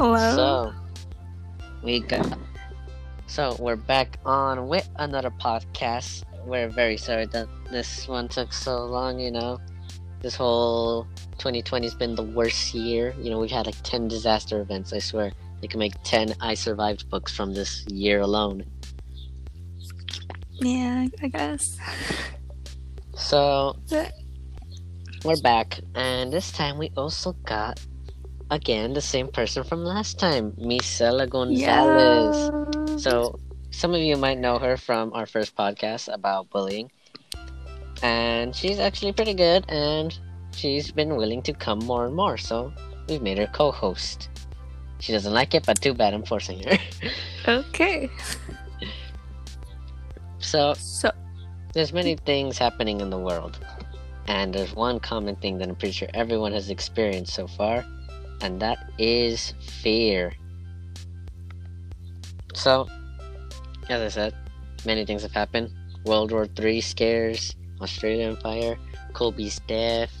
Hello. So we got so we're back on with another podcast. We're very sorry that this one took so long, you know. This whole 2020 has been the worst year. You know, we've had like 10 disaster events, I swear. They can make 10 I survived books from this year alone. yeah, I guess. So we're back, and this time we also got again the same person from last time, Misela Gonzalez. Yeah. So, some of you might know her from our first podcast about bullying. And she's actually pretty good, and she's been willing to come more and more, so we've made her co host. She doesn't like it, but too bad I'm forcing her. Okay. so, So, there's many things happening in the world, and there's one common thing that I'm pretty sure everyone has experienced so far, and that is fear. So, as I said, many things have happened. World War III scares, Australian fire, Kobe's death,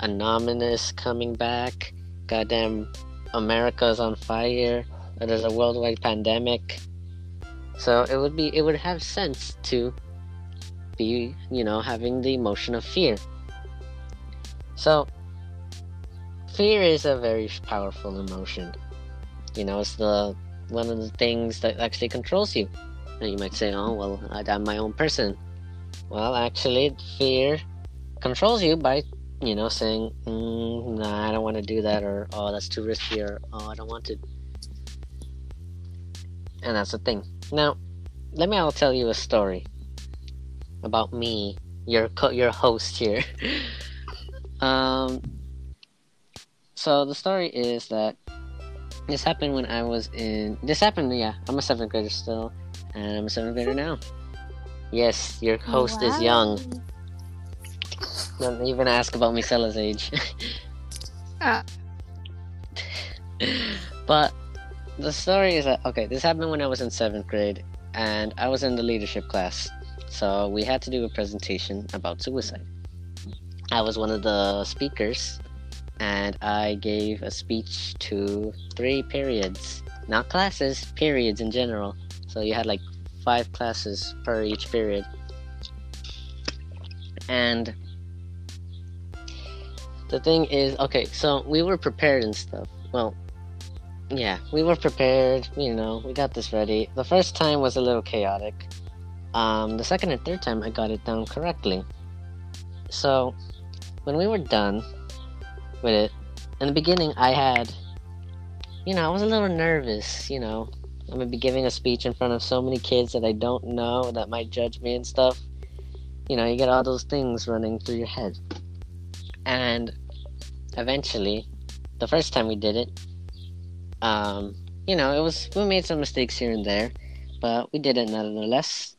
Anonymous coming back, goddamn America's on fire, there's a worldwide pandemic. So it would be it would have sense to be, you know, having the emotion of fear. So, fear is a very powerful emotion. You know, it's the one of the things that actually controls you. And you might say, "Oh, well, I'm my own person." Well, actually, fear controls you by, you know, saying, mm, "Nah, I don't want to do that," or "Oh, that's too risky," or "Oh, I don't want to." And that's the thing. Now, let me. I'll tell you a story about me, your co- your host here. um, so the story is that this happened when I was in. This happened, yeah. I'm a seventh grader still, and I'm a seventh grader now. Yes, your host is young. Don't even ask about Misela's age. Ah. but the story is that okay, this happened when I was in seventh grade, and I was in the leadership class. So we had to do a presentation about suicide. I was one of the speakers, and I gave a speech to three periods, not classes, periods in general. So you had like five classes per each period. And the thing is, okay, so we were prepared and stuff. Well, yeah, we were prepared, you know, we got this ready. The first time was a little chaotic. Um, the second and third time I got it down correctly. So, when we were done with it, in the beginning I had, you know, I was a little nervous, you know. I'm gonna be giving a speech in front of so many kids that I don't know that might judge me and stuff. You know, you get all those things running through your head. And eventually, the first time we did it, um, you know, it was we made some mistakes here and there, but we did it nonetheless.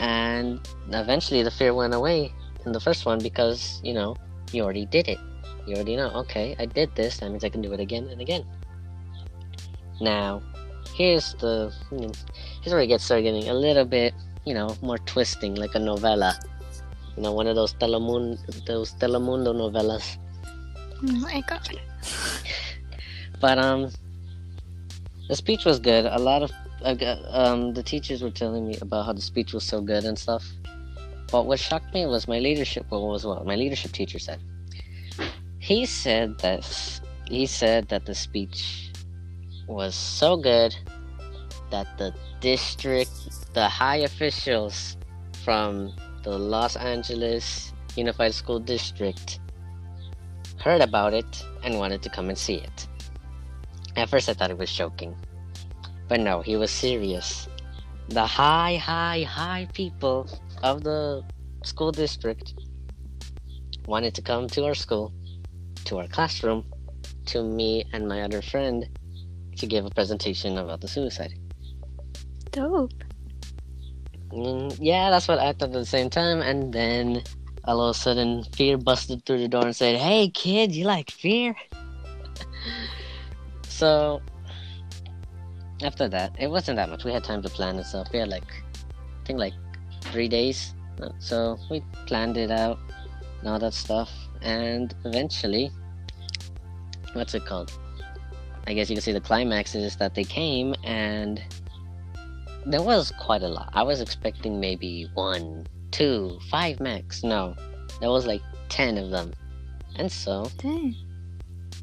And eventually, the fear went away in the first one because you know you already did it. You already know. Okay, I did this. That means I can do it again and again. Now, here's the here's where it gets started getting a little bit, you know, more twisting, like a novella. You know, one of those Telemundo, those Telemundo novellas. oh my god. But um, the speech was good. A lot of um, the teachers were telling me about how the speech was so good and stuff. But what shocked me was my leadership. What was what my leadership teacher said. He said that he said that the speech was so good that the district, the high officials from the Los Angeles Unified School District heard about it and wanted to come and see it. At first, I thought it was joking, but no, he was serious. The high, high, high people of the school district wanted to come to our school, to our classroom, to me and my other friend to give a presentation about the suicide. Dope. Mm, yeah, that's what I thought at the same time, and then all of a sudden, fear busted through the door and said, "Hey, kid, you like fear?" so after that, it wasn't that much. We had time to plan and stuff. We had like, I think like three days, so we planned it out and all that stuff, and eventually, what's it called? I guess you can see the climax is that they came and there was quite a lot. I was expecting maybe one, two, five max. No, there was like ten of them, and so Dang.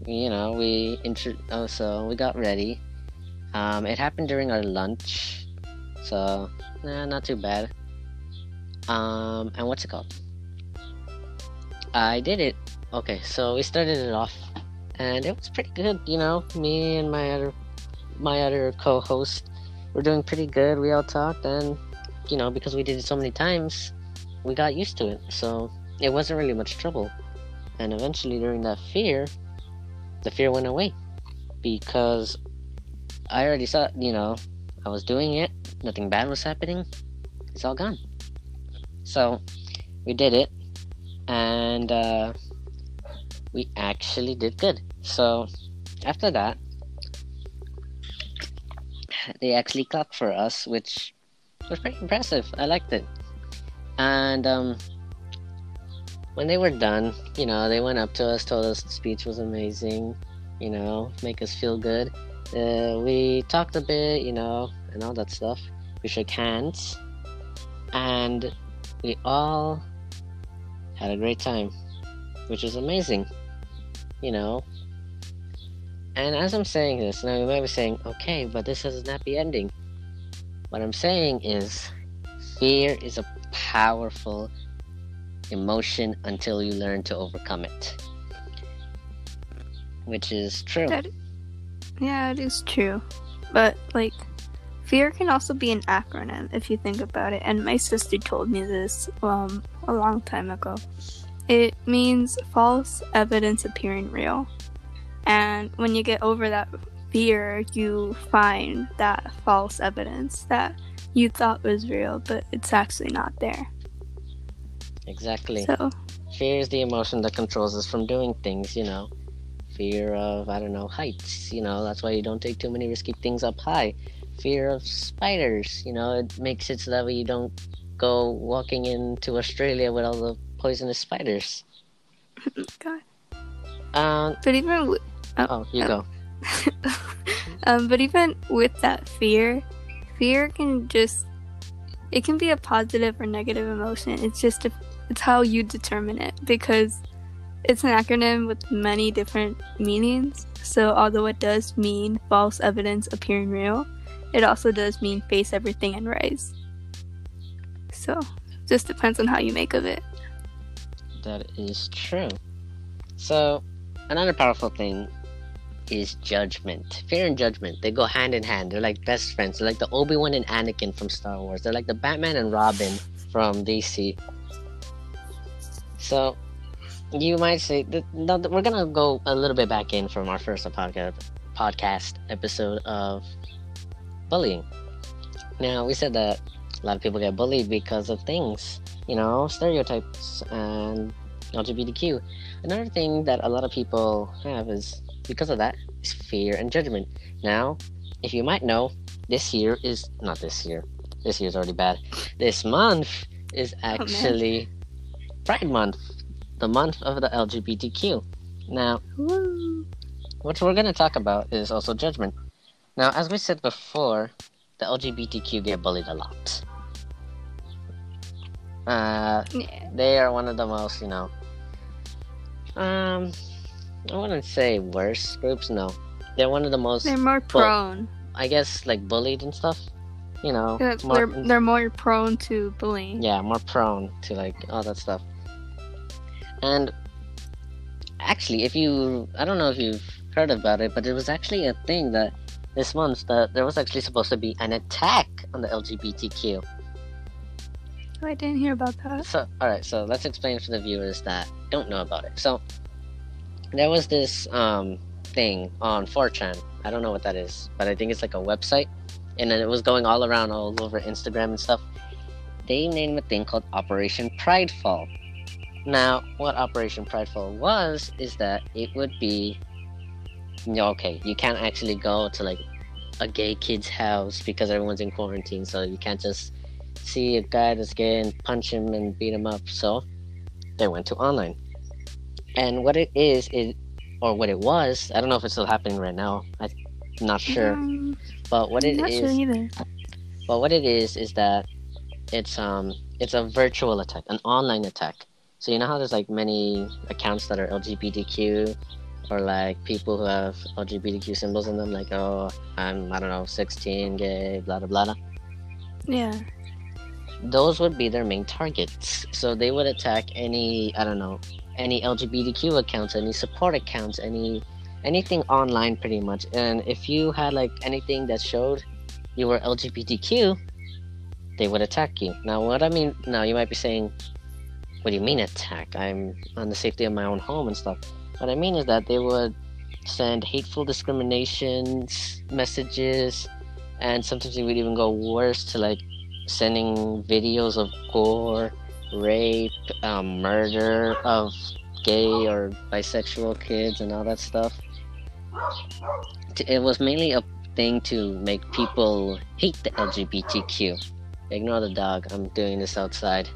you know we intro. Oh, so we got ready. Um, it happened during our lunch, so nah, not too bad. Um, and what's it called? I did it. Okay, so we started it off, and it was pretty good. You know, me and my other my other co-host were doing pretty good. We all talked, and you know, because we did it so many times, we got used to it. So it wasn't really much trouble. And eventually, during that fear, the fear went away because I already saw. You know, I was doing it. Nothing bad was happening. It's all gone. So we did it, and uh, we actually did good. So after that, they actually clapped for us, which was pretty impressive. I liked it. And um, when they were done, you know, they went up to us, told us the speech was amazing, you know, make us feel good. Uh, we talked a bit, you know, and all that stuff. We shook hands, and we all had a great time, which was amazing, you know. And as I'm saying this, now you might be saying, okay, but this is not the ending. What I'm saying is, fear is a powerful emotion until you learn to overcome it. Which is true. That, yeah, it is true. But, like, fear can also be an acronym if you think about it. And my sister told me this um, a long time ago. It means false evidence appearing real. And when you get over that fear, you find that false evidence that you thought was real, but it's actually not there. Exactly. So, Fear is the emotion that controls us from doing things, you know. Fear of, I don't know, heights, you know, that's why you don't take too many risky things up high. Fear of spiders, you know, it makes it so that way you don't go walking into Australia with all the poisonous spiders. God. Um, But even w- oh, you go. um, but even with that fear, fear can just it can be a positive or negative emotion. It's just a, it's how you determine it because it's an acronym with many different meanings. So although it does mean false evidence appearing real, it also does mean face everything and rise. So just depends on how you make of it. That is true. So, another powerful thing is judgment. Fear and judgment, they go hand in hand. They're like best friends. They're like the Obi Wan and Anakin from Star Wars. They're like the Batman and Robin from DC. So, you might say that we're gonna go a little bit back in from our first podcast podcast episode of bullying. Now, we said that a lot of people get bullied because of things, you know, stereotypes and LGBTQ. Another thing that a lot of people have is because of that is fear and judgment. Now, if you might know, this year is not this year. This year is already bad. This month is oh, man. actually Pride Month, the month of the LGBTQ. Now, Woo. what we're going to talk about is also judgment. Now, as we said before, the LGBTQ get bullied a lot. Uh, Yeah. they are one of the most, you know, um, I wouldn't say worse groups. No, they're one of the most, They're more prone. I guess, like bullied and stuff. You know, more- they're they're more prone to bullying. yeah, more prone to like all that stuff. And actually, if you, I don't know if you've heard about it, but it was actually a thing that this month that there was actually supposed to be an attack on the LGBTQ. Oh, I didn't hear about that. So, all right, so let's explain for the viewers that don't know about it. So, there was this um thing on 4chan. I don't know what that is, but I think it's like a website, and then it was going all around, all over Instagram and stuff. They named a thing called Operation Pridefall. Now, what Operation Pridefall was is that it would be, okay, you can't actually go to like a gay kid's house because everyone's in quarantine, so you can't just see a guy that's gay and punch him and beat him up. So they went to online. And what it is, it or what it was. I don't know if it's still happening right now. I'm not sure. Um, But what it not is, sure either. but what it is is that it's um it's a virtual attack, an online attack. So you know how there's like many accounts that are LGBTQ or like people who have LGBTQ symbols in them, like oh I'm I don't know 16, gay, blah blah blah. Yeah. Those would be their main targets. So they would attack any I don't know any LGBTQ accounts, any support accounts, any anything online pretty much. And if you had like anything that showed you were LGBTQ, they would attack you. Now, what I mean, now you might be saying, what do you mean attack? I'm on the safety of my own home and stuff. What I mean is that they would send hateful discriminations messages, and sometimes it would even go worse to like sending videos of gore, rape, um, murder of gay or bisexual kids, and all that stuff. It was mainly a thing to make people hate the LGBTQ. Ignore the dog. I'm doing this outside.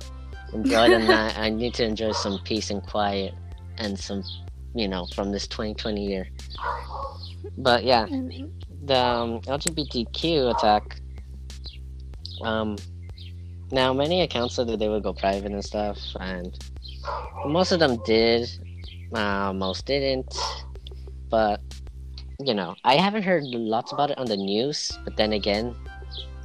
Enjoy the night. I need to enjoy some peace and quiet and some, you know, from this 2020 year. But yeah, the um, LGBTQ attack. Um, now many accounts said that they would go private and stuff, and most of them did. Uh, most didn't, but you know, I haven't heard lots about it on the news. But then again,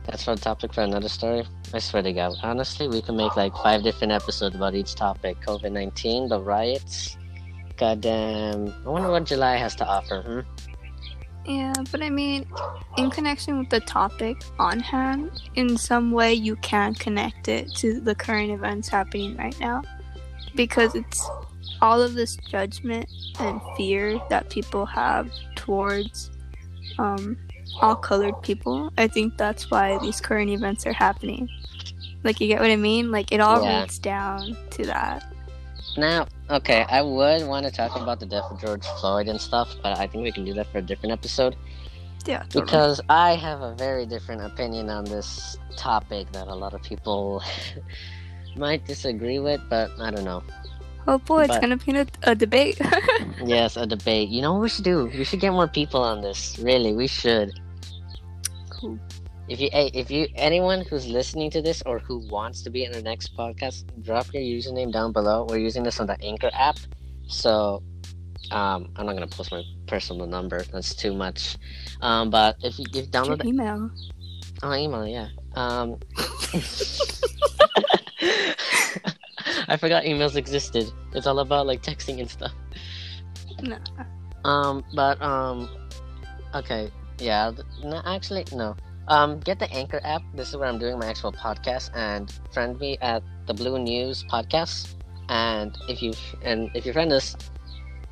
that's for a topic for another story. I swear to God, honestly, we can make like five different episodes about each topic: COVID nineteen, the riots. Goddamn! I wonder what July has to offer. Hmm? Yeah, but I mean, in connection with the topic on hand, in some way you can connect it to the current events happening right now. Because it's all of this judgment and fear that people have towards um, all colored people. I think that's why these current events are happening. Like, you get what I mean? Like, it all Yeah. roots down to that. Now, okay, I would want to talk about the death of George Floyd and stuff, but I think we can do that for a different episode Yeah, totally. because I have a very different opinion on this topic that a lot of people might disagree with, but I don't know. Oh boy, it's but- gonna be a, a debate. Yes, a debate. You know what we should do? We should get more people on this. Really, we should. cool. If you, hey, if you, anyone who's listening to this or who wants to be in the next podcast, drop your username down below. We're using this on the Anchor app, so um, I'm not gonna post my personal number. That's too much. Um, but if you, if you Your download the email. oh, email, yeah. Um, I forgot emails existed. It's all about like texting and stuff. No. Um, but um, okay, yeah. No, actually, no. Um, get the Anchor app. This is where I'm doing my actual podcast, and friend me at the Blue News Podcast. And if you and if you friend us,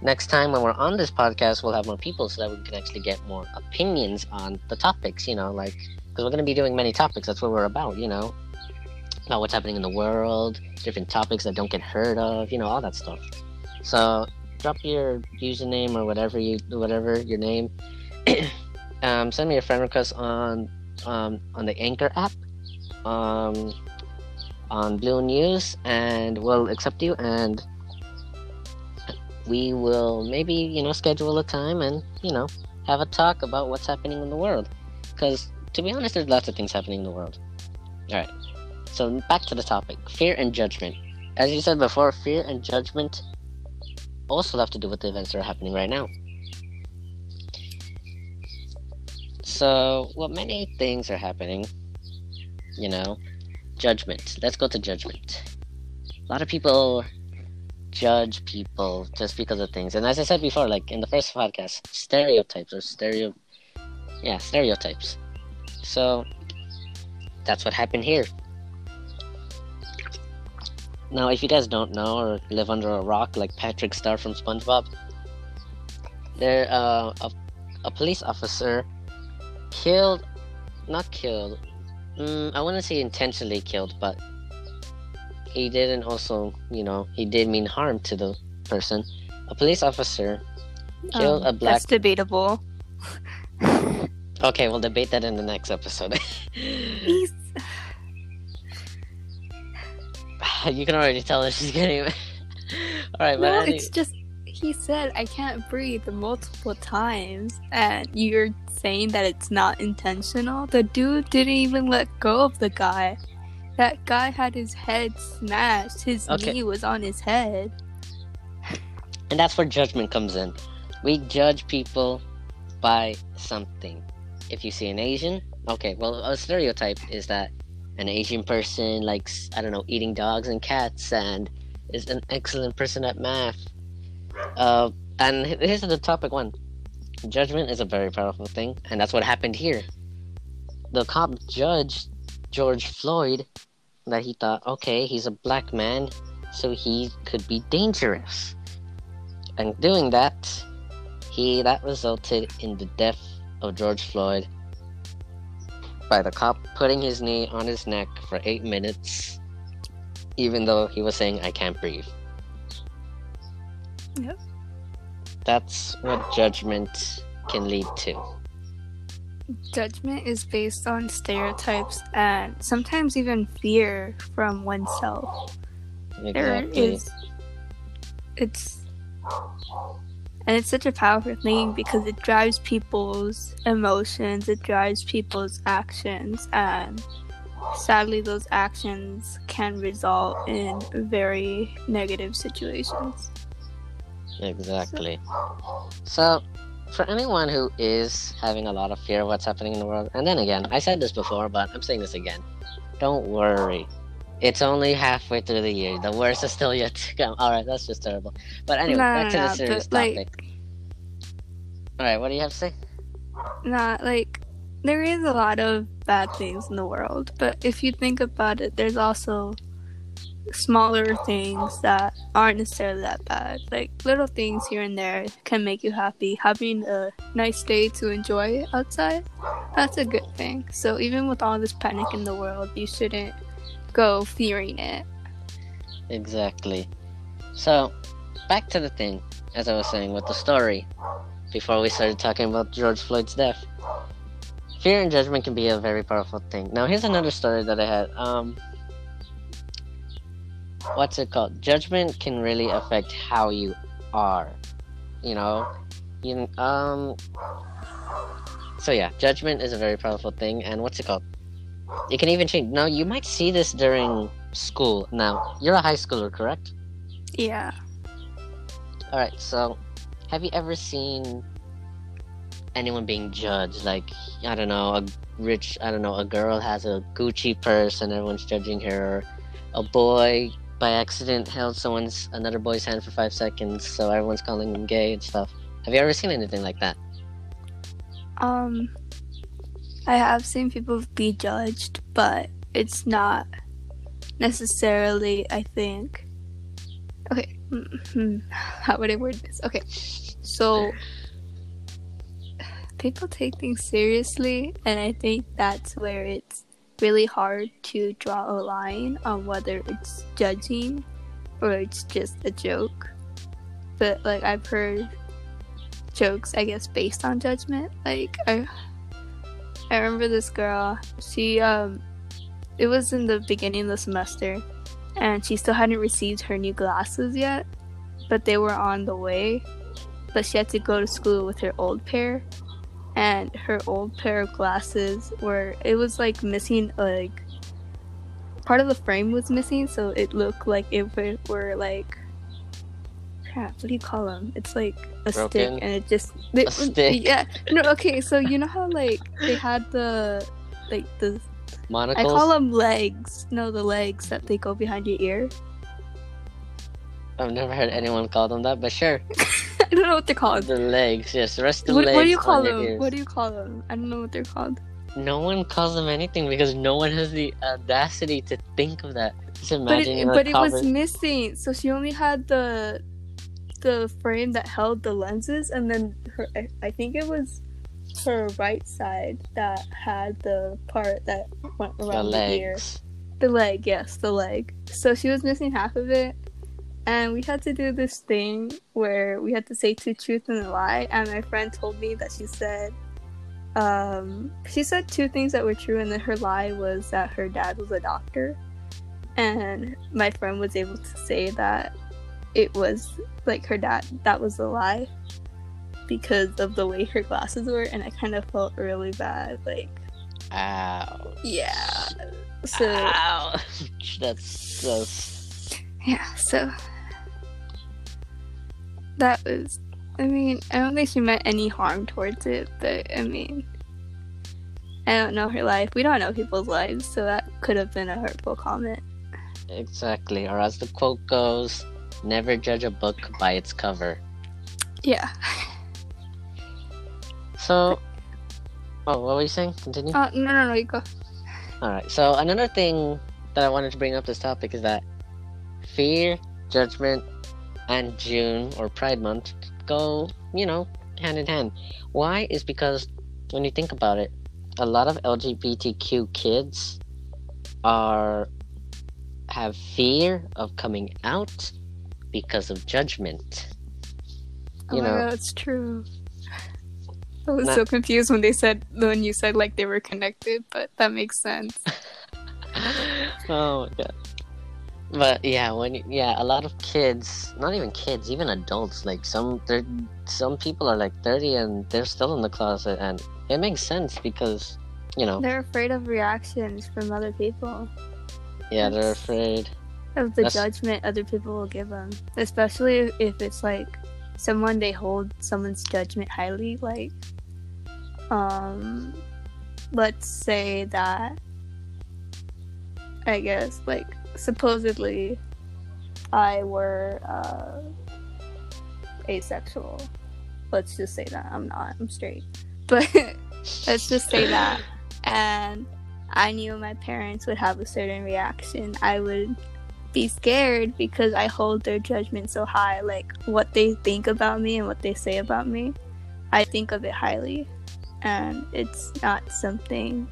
next time when we're on this podcast, we'll have more people so that we can actually get more opinions on the topics. You know, like because we're gonna be doing many topics. That's what we're about. You know, about what's happening in the world, different topics that don't get heard of. You know, all that stuff. So drop your username or whatever you whatever your name. um, send me a friend request on um, on the Anchor app, um, on Blue News, and we'll accept you and we will maybe you know schedule a time and you know have a talk about what's happening in the world. Because to be honest, there's lots of things happening in the world. All right. So back to the topic: fear and judgment. As you said before, fear and judgment also have to do with the events that are happening right now. So, well, many things are happening. You know, judgment. Let's go to judgment. A lot of people judge people just because of things, and as I said before, like in the first podcast, stereotypes or stereo, yeah, stereotypes. So that's what happened here. Now, if you guys don't know or live under a rock like Patrick Star from SpongeBob, there uh, a, a police officer killed, not killed. Mm, I wouldn't say intentionally killed, but he didn't also, you know, he did mean harm to the person. A police officer killed Um, a black. That's debatable. Okay, we'll debate that in the next episode. He's you can already tell that she's getting. All right, no, but any- it's just he said I can't breathe multiple times, and you're saying that it's not intentional. The dude didn't even let go of the guy. That guy had his head smashed. His Okay. knee was on his head. And that's where judgment comes in. We judge people by something. If you see an Asian, okay, well, a stereotype is that an Asian person likes, I don't know, eating dogs and cats and is an excellent person at math. Uh, and here's the topic one judgment is a very powerful thing, and that's what happened here. The cop judged George Floyd that he thought, okay, he's a black man, so he could be dangerous and doing that, he that resulted in the death of George Floyd by the cop putting his knee on his neck for eight minutes, even though he was saying, "I can't breathe." Yep. That's what judgment can lead to. Judgment is based on stereotypes and sometimes even fear from oneself. There Exactly. is. It's. And it's such a powerful thing because it drives people's emotions, it drives people's actions, and sadly, those actions can result in very negative situations. Exactly. So, for anyone who is having a lot of fear of what's happening in the world, and then again, I said this before, but I'm saying this again. Don't worry. It's only halfway through the year. The worst is still yet to come. Alright, that's just terrible. But anyway, No, back no, to the serious but, like- topic. Alright, what do you have to say? Not like there is a lot of bad things in the world, but if you think about it, there's also smaller things that aren't necessarily that bad. Like little things here and there can make you happy. Having a nice day to enjoy outside, that's a good thing. So even with all this panic in the world, you shouldn't go fearing it. Exactly. So, back to the thing, as I was saying with the story, before we started talking about George Floyd's death. Fear and judgment can be a very powerful thing. Now, here's another story that I had. Um, what's it called? Judgment can really affect how you are. You know, you um. So yeah, judgment is a very powerful thing, and what's it called? It can even change. Now, you might see this during school. Now, you're a high schooler, correct? Yeah. All right. So, have you ever seen anyone being judged? Like, I don't know, a rich, I don't know, a girl has a Gucci purse and everyone's judging her. A boy by accident held someone's another boy's hand for five seconds, so everyone's calling him gay and stuff. Have you ever seen anything like that? Um, I have seen people be judged, but it's not necessarily, I think. Okay, hmm, how would I word this? Okay, so people take things seriously, and I think that's where it's really hard to draw a line on whether it's judging or it's just a joke. But, like, I've heard jokes, I guess, based on judgment. Like I, I remember this girl. She um, it was in the beginning of the semester, and she still hadn't received her new glasses yet, but they were on the way. But she had to go to school with her old pair, and her old pair of glasses were it was like missing like part of the frame was missing, so it looked like it were, were like crap. What do you call them? It's like a Broken? stick, and it just they, A stick? Yeah, no. Okay, so you know how like they had the like the Monocles? I call them legs. No, the legs that they go behind your ear. I've never heard anyone call them that, but sure. I don't know what they're called. The legs, yes. The rest of the What, legs what do you call them? What do you call them? I don't know what they're called. No one calls them anything because no one has the audacity to think of that. Just But imagine it, but it was missing, so she only had the the frame that held the lenses, and then her I- think it was her right side that had the part that went around the, ear. legs. The leg, yes, the leg. So she was missing half of it, and we had to do this thing where we had to say two truths and a lie. And my friend told me that she said, um, she said two things that were true, and then her lie was that her dad was a doctor. And my friend was able to say that it was like her dad that was a lie because of the way her glasses were and I kind of felt really bad like Ow. yeah so Ow. That's gross. Yeah so that was I mean I don't think she meant any harm towards it but I mean I don't know her life we don't know people's lives so that could have been a hurtful comment Exactly. Or as the quote goes, never judge a book by its cover. yeah So, oh, what were you saying? Continue. uh, no no no you go All right. So another thing that I wanted to bring up this topic is that fear, judgment, and June or Pride Month go, you know, hand in hand. Why? Is because when you think about it, a lot of LGBTQ kids are have fear of coming out because of judgment. Oh You my know, god, it's true. I was Nah. so confused when they said when you said like they were connected, but that makes sense. oh my god. But yeah, when yeah, a lot of kids, not even kids, even adults, like some they're some people are like 30 and they're still in the closet and it makes sense because you know, They're afraid of reactions from other people, yeah, they're afraid. of the That's- judgment other people will give them, especially if it's like someone they hold someone's judgment highly. Like, um, let's say that I guess like supposedly I were uh, asexual. Let's just say that I'm not. I'm straight. But let's just say that, and I knew my parents would have a certain reaction. I would be scared because I hold their judgment so high. Like what they think about me and what they say about me, I think of it highly, and it's not something.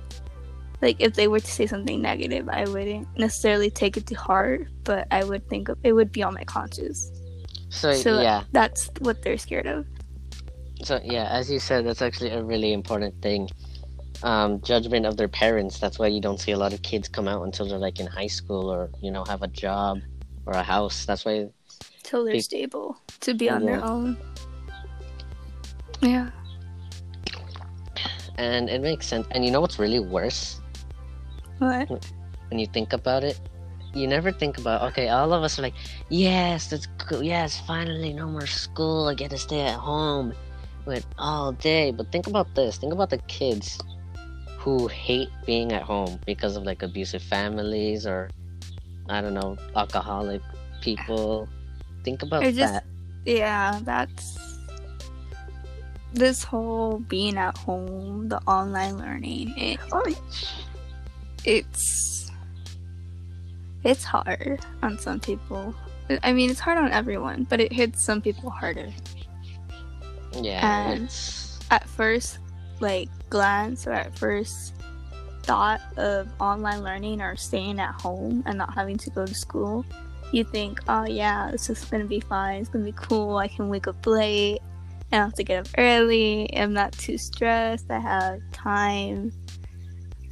Like if they were to say something negative, I wouldn't necessarily take it to heart, but I would think of it would be on my conscience. So, So yeah, that's what they're scared of. so yeah, as you said, that's actually a really important thing. Um, judgment of their parents. That's why you don't see a lot of kids come out until they're like in high school or you know have a job or a house. That's why Till they're Be- stable to be on their own. Yeah. and it makes sense. And you know what's really worse? What? when you think about it, you never think about okay, all of us are like, yes, that's cool. Yes, finally, no more school. I get to stay at home with all day. But think about this. Think about the kids who hate being at home because of like abusive families or I don't know, alcoholic people. Think about just- that. Yeah, that's this whole being at home, the online learning. It, it's it's hard on some people. I mean, it's hard on everyone, but it hits some people harder. Yeah, and- it's At first, like glance or at first thought of online learning or staying at home and not having to go to school, you think, oh yeah, this is gonna be fine. It's gonna be cool. I can wake up late. I don't have to get up early. I'm not too stressed. I have time.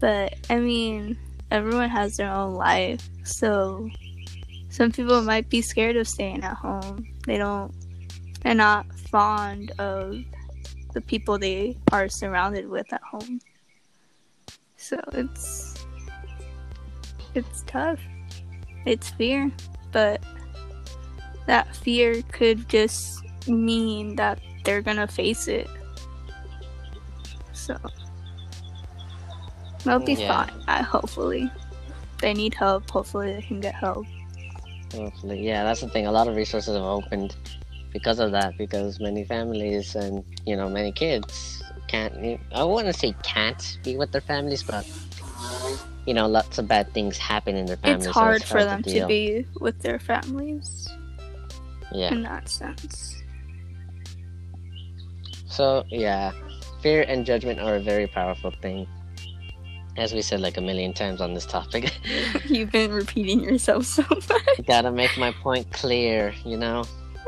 But I mean, everyone has their own life. So some people might be scared of staying at home. They don't, they're not fond of the people they are surrounded with at home. So it's, it's tough. It's fear. But that fear could just mean that they're gonna face it. So they'll be Yeah. fine. I hopefully. They need help. Hopefully they can get help. Hopefully, yeah, that's the thing. A lot of resources have opened because of that. Because many families and you know many kids can't. I wouldn't say can't be with their families, but you know, lots of bad things happen in their families. it's so hard for to them to deal. be with their families Yeah. in that sense. So yeah, fear and judgment are a very powerful thing. As we said like a million times on this topic, You've been repeating yourself so much. gotta make my point clear. You know.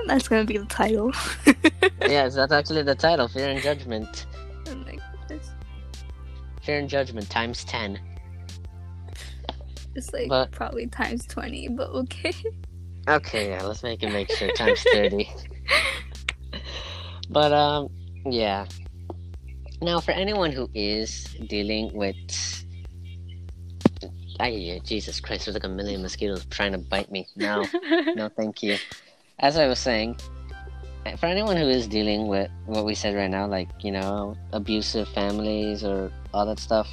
That's gonna be the title. yes, that's actually the title: fear and judgment. Oh my goodness. Fear and judgment times ten. It's like But- probably times 20, but okay. Okay, yeah, let's make it make sure times thirty. but um, yeah. Now, for anyone who is dealing with, ay, Jesus Christ, there's like a million mosquitoes trying to bite me. No, no, thank you. As I was saying, for anyone who is dealing with what we said right now, like you know, abusive families or all that stuff,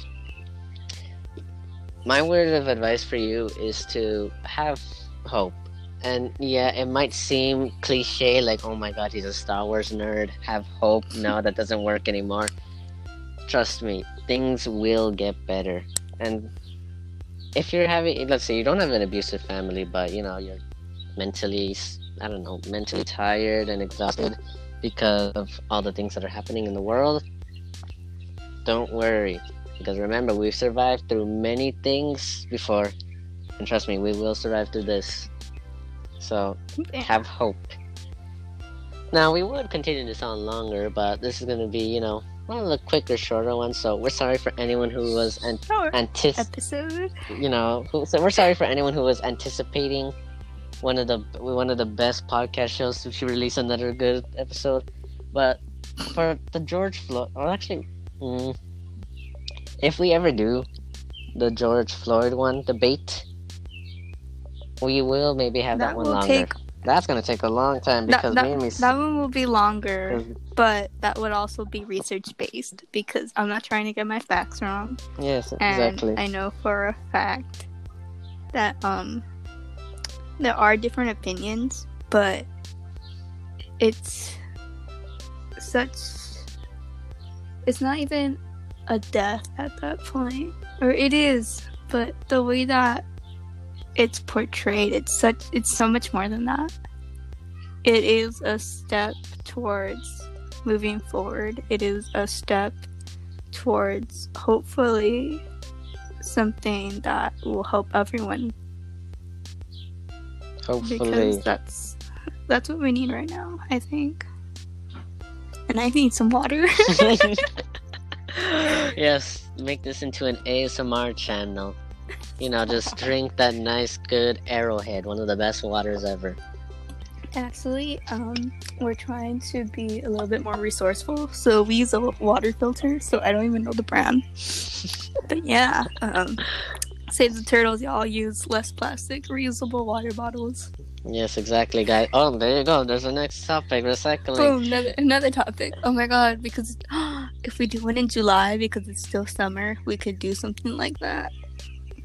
my word of advice for you is to have hope. And yeah, it might seem cliche, like, oh my god, he's a Star Wars nerd. Have hope. No, that doesn't work anymore. Trust me, things will get better. And if you're having, let's say you don't have an abusive family, but you know, you're mentally, I don't know, mentally tired and exhausted because of all the things that are happening in the world, don't worry. Because remember, we've survived through many things before. And trust me, we will survive through this. So have hope. Now we would continue this on longer, but this is gonna be, you know, one of the quicker, shorter ones. So we're sorry for anyone who was an- episode. you know, who, so we're sorry for anyone who was anticipating one of the one of the best podcast shows to release another good episode. But for the George Floyd, or actually, mm, if we ever do the George Floyd one debate, we will maybe have that, That one will longer. take That's gonna take a long time because that, me and me. that one will be longer, but that would also be research based because I'm not trying to get my facts wrong. yes, And exactly. I know for a fact that um there are different opinions, but it's such it's not even a death at that point. Or it is, but the way that it's portrayed, it's such it's so much more than that. It is a step towards moving forward. It is a step towards hopefully something that will help everyone Hopefully, because that's that's what we need right now i think and i need some water yes, make this into an ASMR channel. You know, just drink that nice, good Arrowhead, one of the best waters ever. actually um we're trying to be a little bit more resourceful so we use a water filter so i don't even know the brand but yeah um save the turtles y'all use less plastic reusable water bottles Yes, exactly, guys. Oh, there you go. There's the next topic recycling. boom another, another topic oh my god because if we do it in july because it's still summer we could do something like that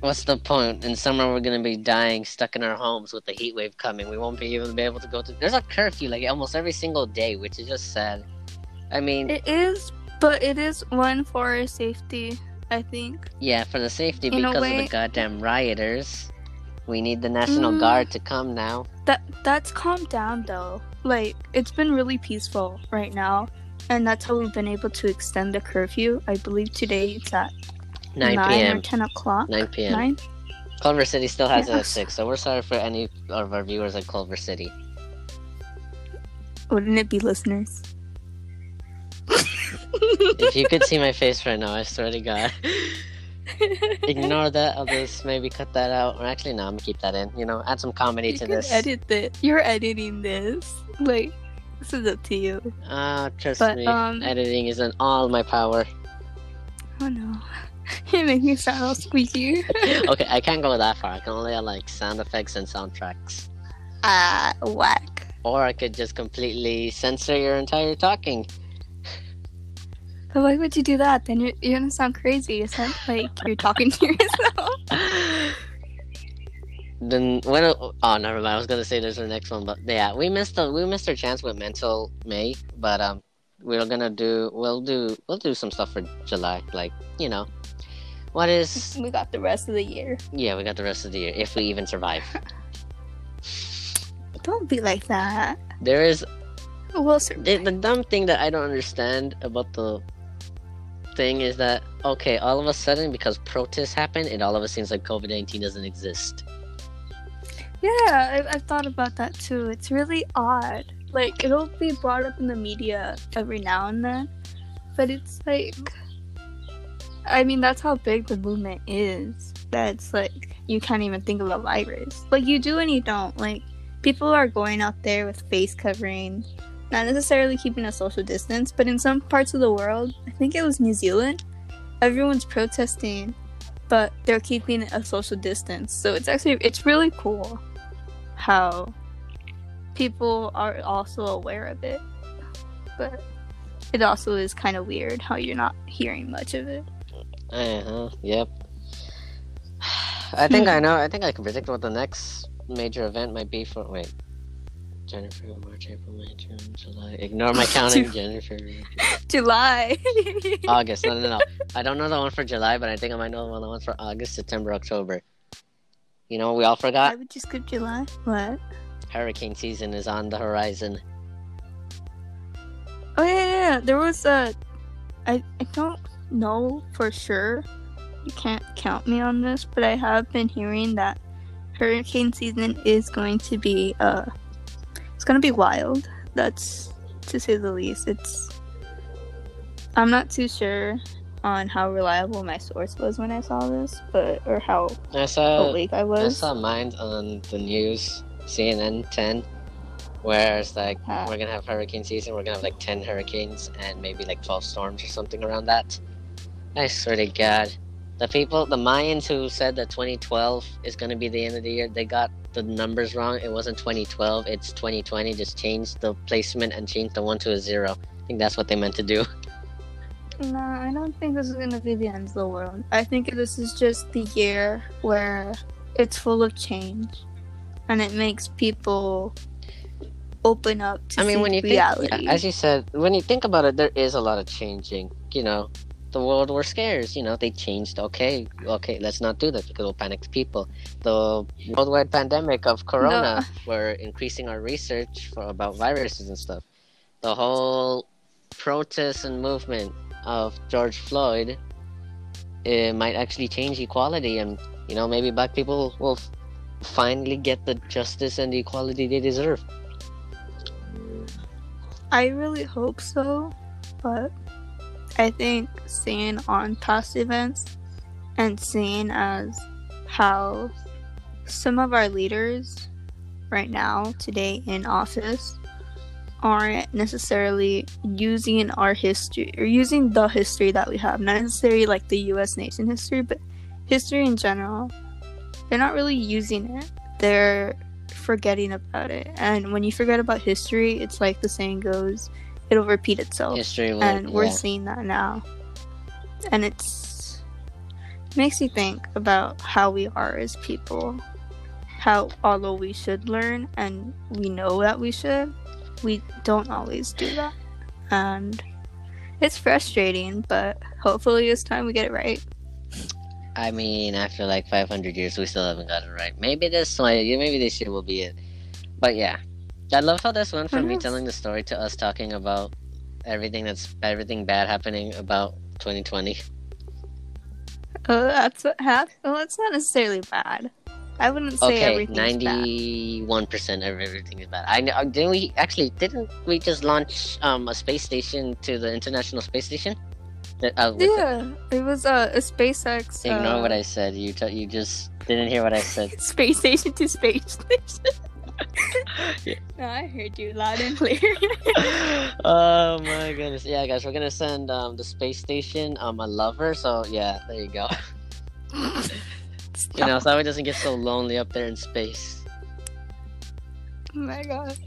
What's the point? In summer, we're gonna be dying, stuck in our homes with the heat wave coming. We won't be even be able to go to. There's a curfew like almost every single day, which is just sad. I mean, It is, but it is one for our safety, I think. yeah, for the safety In because of the goddamn rioters. We need the National Mm. Guard to come now. That that's calmed down though. Like it's been really peaceful right now, and that's how we've been able to extend the curfew. I believe today it's at 9 nine p.m. or ten o'clock. 9 p.m. Nine. Culver City still has it at 6, so we're sorry for any of our viewers at Culver City. Wouldn't it be listeners? If you could see my face right now, I swear to God. Ignore that. I'll just maybe cut that out. Or actually, no, I'm gonna keep that in. You know, add some comedy you to can this. edit this. You're editing this. Like this is up to you. Ah, trust But, me, um, editing is in all my power. Oh no, you make me sound all squeaky. okay, I can't go that far. I can only add like sound effects and soundtracks. Ah, whack. Or I could just completely censor your entire talking. But why would you do that? Then you're, you're gonna sound crazy. It sounds like you're talking to yourself. then when oh never mind i was gonna say there's the next one but yeah we missed the we missed our chance with mental may but um we're gonna do we'll do we'll do some stuff for july like you know what is We got the rest of the year. yeah we got the rest of the year if we even survive Don't be like that. there is We'll survive. the, the dumb thing that i don't understand about the thing is that okay all of a sudden because protests happen it all of a seems like covid-19 doesn't exist Yeah, I've, I've thought about that too. It's really odd. Like, it'll be brought up in the media every now and then, but it's like, I mean, that's how big the movement is. That's like, you can't even think of a virus. Like, you do and you don't. Like, people are going out there with face covering, not necessarily keeping a social distance, but in some parts of the world, I think it was New Zealand, everyone's protesting, but they're keeping a social distance. So it's actually it's really cool how people are also aware of it. But it also is kind of weird how you're not hearing much of it. Uh huh. Yep. I think I know. I think I can predict what the next major event might be for. Wait. January, March, April, May, June, July. Ignore my counting. January. July. August. No, no, no. I don't know the one for July, but I think I might know the one for August, September, October. You know what we all forgot? I would just skip July. What? Hurricane season is on the horizon. Oh yeah, yeah, yeah. There was a. I I don't know for sure. You can't count me on this, but I have been hearing that hurricane season is going to be uh, it's going to be wild. That's to say the least. It's. I'm not too sure on how reliable my source was when I saw this, but or how I saw. awake I was. I saw mine on the news, CNN 10, where it's like Huh. we're gonna have hurricane season. We're gonna have like 10 hurricanes and maybe like 12 storms or something around that. I swear to God, the people, the Mayans who said that 2012 is gonna be the end of the year, they got the numbers wrong. It wasn't 2012, it's 2020. Just changed the placement and changed the one to a zero. I think that's what they meant to do. No, I don't think this is gonna be the end of the world. I think this is just the year where it's full of change, and it makes people open up to I mean, when you reality. think, yeah, as you said, when you think about it, there is a lot of changing. You know, the World War scares. You know, they changed. Okay, okay, let's not do that because we'll panic people. The worldwide pandemic of Corona, we're increasing our research for about viruses and stuff. The whole protest and movement of George Floyd, it might actually change equality, and you know, maybe black people will f- finally get the justice and the equality they deserve. I really hope so, but I think seeing on past events and seeing as how some of our leaders right now, today in office, aren't necessarily using our history or using the history that we have, not necessarily like the US nation history, but history in general. They're not really using it. They're forgetting about it. And when you forget about history, it's like the saying goes, it'll repeat itself. History will, and we're yeah. seeing that now. And it's makes you think about how we are as people. How although we should learn and we know that we should, we don't always do that. And it's frustrating, but hopefully this time we get it right. I mean, after like 500 years, we still haven't got it right. Maybe this one, maybe this year will be it. But yeah, I love how this went from me telling the story to us talking about everything that's everything bad happening about 2020. Oh, that's what happened. Well, it's not necessarily bad. I wouldn't say Okay, everything's bad. 91 percent of everything is bad. I know. Didn't we actually? Didn't we just launch um a space station to the International Space Station? Uh, the- Yeah, it was uh, a SpaceX. ignore uh, what I said. You t- you just didn't hear what I said. Space station to space station. Yeah. no, I heard you loud and clear. oh my goodness. Yeah, guys, we're gonna send um the space station um a lover. So yeah, there you go. You know, so it doesn't get so lonely up there in space. Oh my god.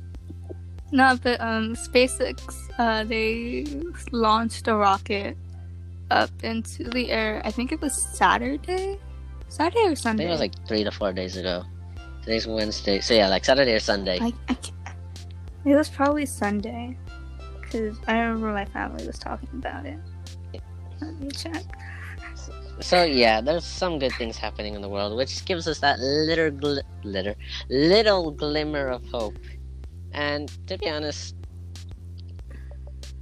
No, but um, SpaceX, uh, they launched a rocket up into the air. I think it was Saturday, Saturday or I Sunday. think it was like three to four days ago. Today's Wednesday, so yeah, like Saturday or Sunday. I, I it was probably Sunday, because I remember my family was talking about it. Let me check. So yeah, there's some good things happening in the world, which gives us that little, gl- little, little glimmer of hope. And to be honest,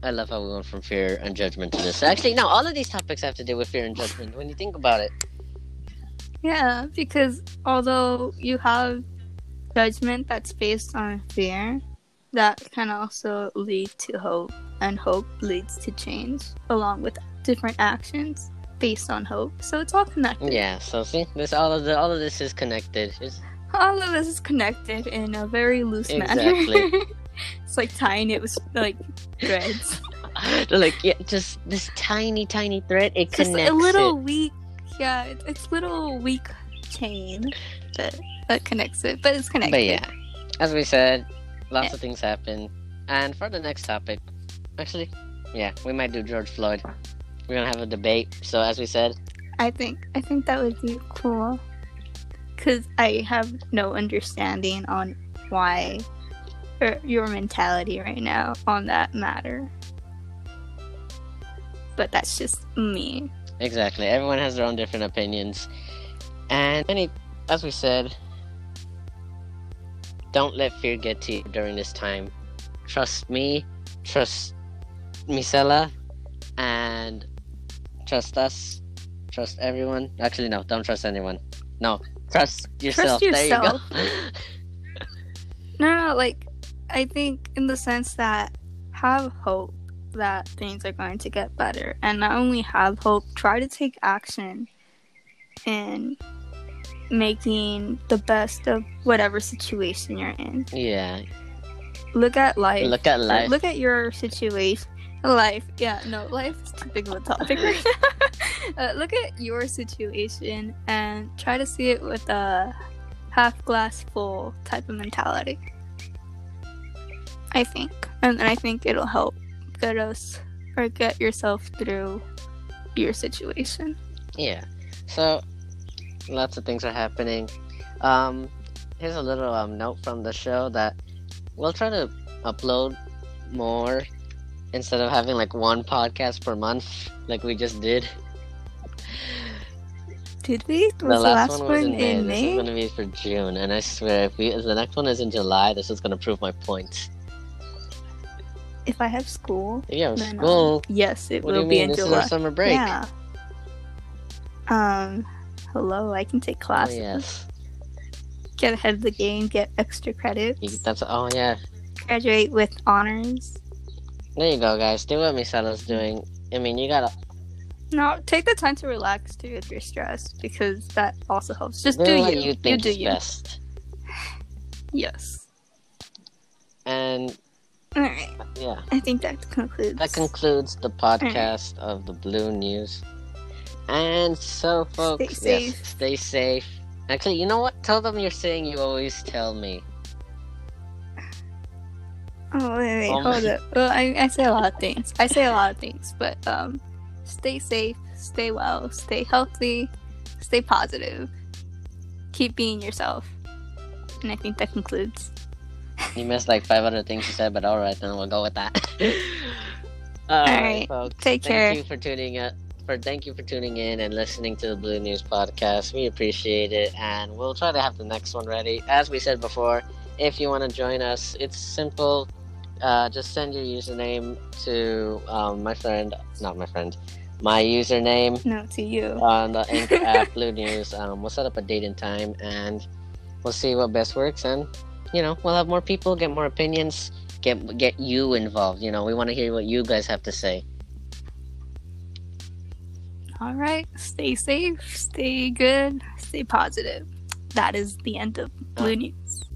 I love how we went from fear and judgment to this. Actually, no, all of these topics have to do with fear and judgment. When you think about it, Yeah, because although you have judgment that's based on fear, that can also lead to hope, and hope leads to change, along with different actions based on hope. So it's all connected. yeah. So see, this all of the all of this is connected. It's, all of this is connected in a very loose manner. Exactly. manner. it's like tying it with like threads. Like, yeah, just this tiny, tiny thread. It Just connects a little it. weak, yeah, it's, it's little weak chain that that connects it, but it's connected. But yeah, as we said, lots Yeah. of things happen. And for the next topic, actually, yeah, we might do George Floyd. We're gonna have a debate. So as we said, I think I think that would be cool because I have no understanding on why or your mentality right now on that matter. But that's just me. Exactly, everyone has their own different opinions. And any, as we said, don't let fear get to you during this time. Trust me, trust Misela, and trust us, trust everyone. Actually, no, don't trust anyone. No, trust yourself. There you go. No, no, like I think in the sense that have hope that things are going to get better, and not only have hope, try to take action in making the best of whatever situation you're in. yeah, Look at life. look at life. Look at your situation. Life, yeah, no, life is too big of a topic. right now. uh, look at your situation and try to see it with a half glass full type of mentality. I think, and, and I think it'll help get us or get yourself through your situation. Yeah. So lots of things are happening. Um here's a little um note from the show that we'll try to upload more instead of having like one podcast per month like we just did. Did we? Was the the last, last, one was in May. in This is gonna be for June, and I swear if we if the next one is in July, this is gonna prove my point. If I have school, If you have then um, school, yes, it what do will you be mean? in This is July. our summer break. Yeah. Um, hello, I can take Oh classes. yes. Get ahead of the game, get extra You- credits, That's oh yeah. graduate with honors. There you go, guys. Do what Misala's doing. I mean, you gotta No, take the time to relax too if you're stressed because that also helps. Just do, do, what you. you think do is you. best. Yes. And All right. yeah, I think that concludes. that concludes the podcast of the Blue News. And so, folks, Stay yes, safe. stay safe. Actually, you know what? Tell them you're saying you always tell me. Oh wait, wait, Oh hold my- up. Well, I, I say a lot of things. I say a lot of things, but um, stay safe, stay well, stay healthy, stay positive, keep being yourself, and I think that concludes. You missed like five other things you said, but all right, then we'll go with that. all right, right, folks. take thank care. you for tuning in. For thank you for tuning in and listening to the Blue News podcast. We appreciate it, and we'll try to have the next one ready. As we said before, if you want to join us, it's simple. Uh, just send your username to um, my friend, not my friend, my username No, to you. on the Anchor app, Blue News. Um, we'll set up a date and time, and we'll see what best works. And you know, we'll have more people, get more opinions, get get you involved. You know, we want to hear what you guys have to say. All right, stay safe, stay good, stay positive. That is the end of Blue News.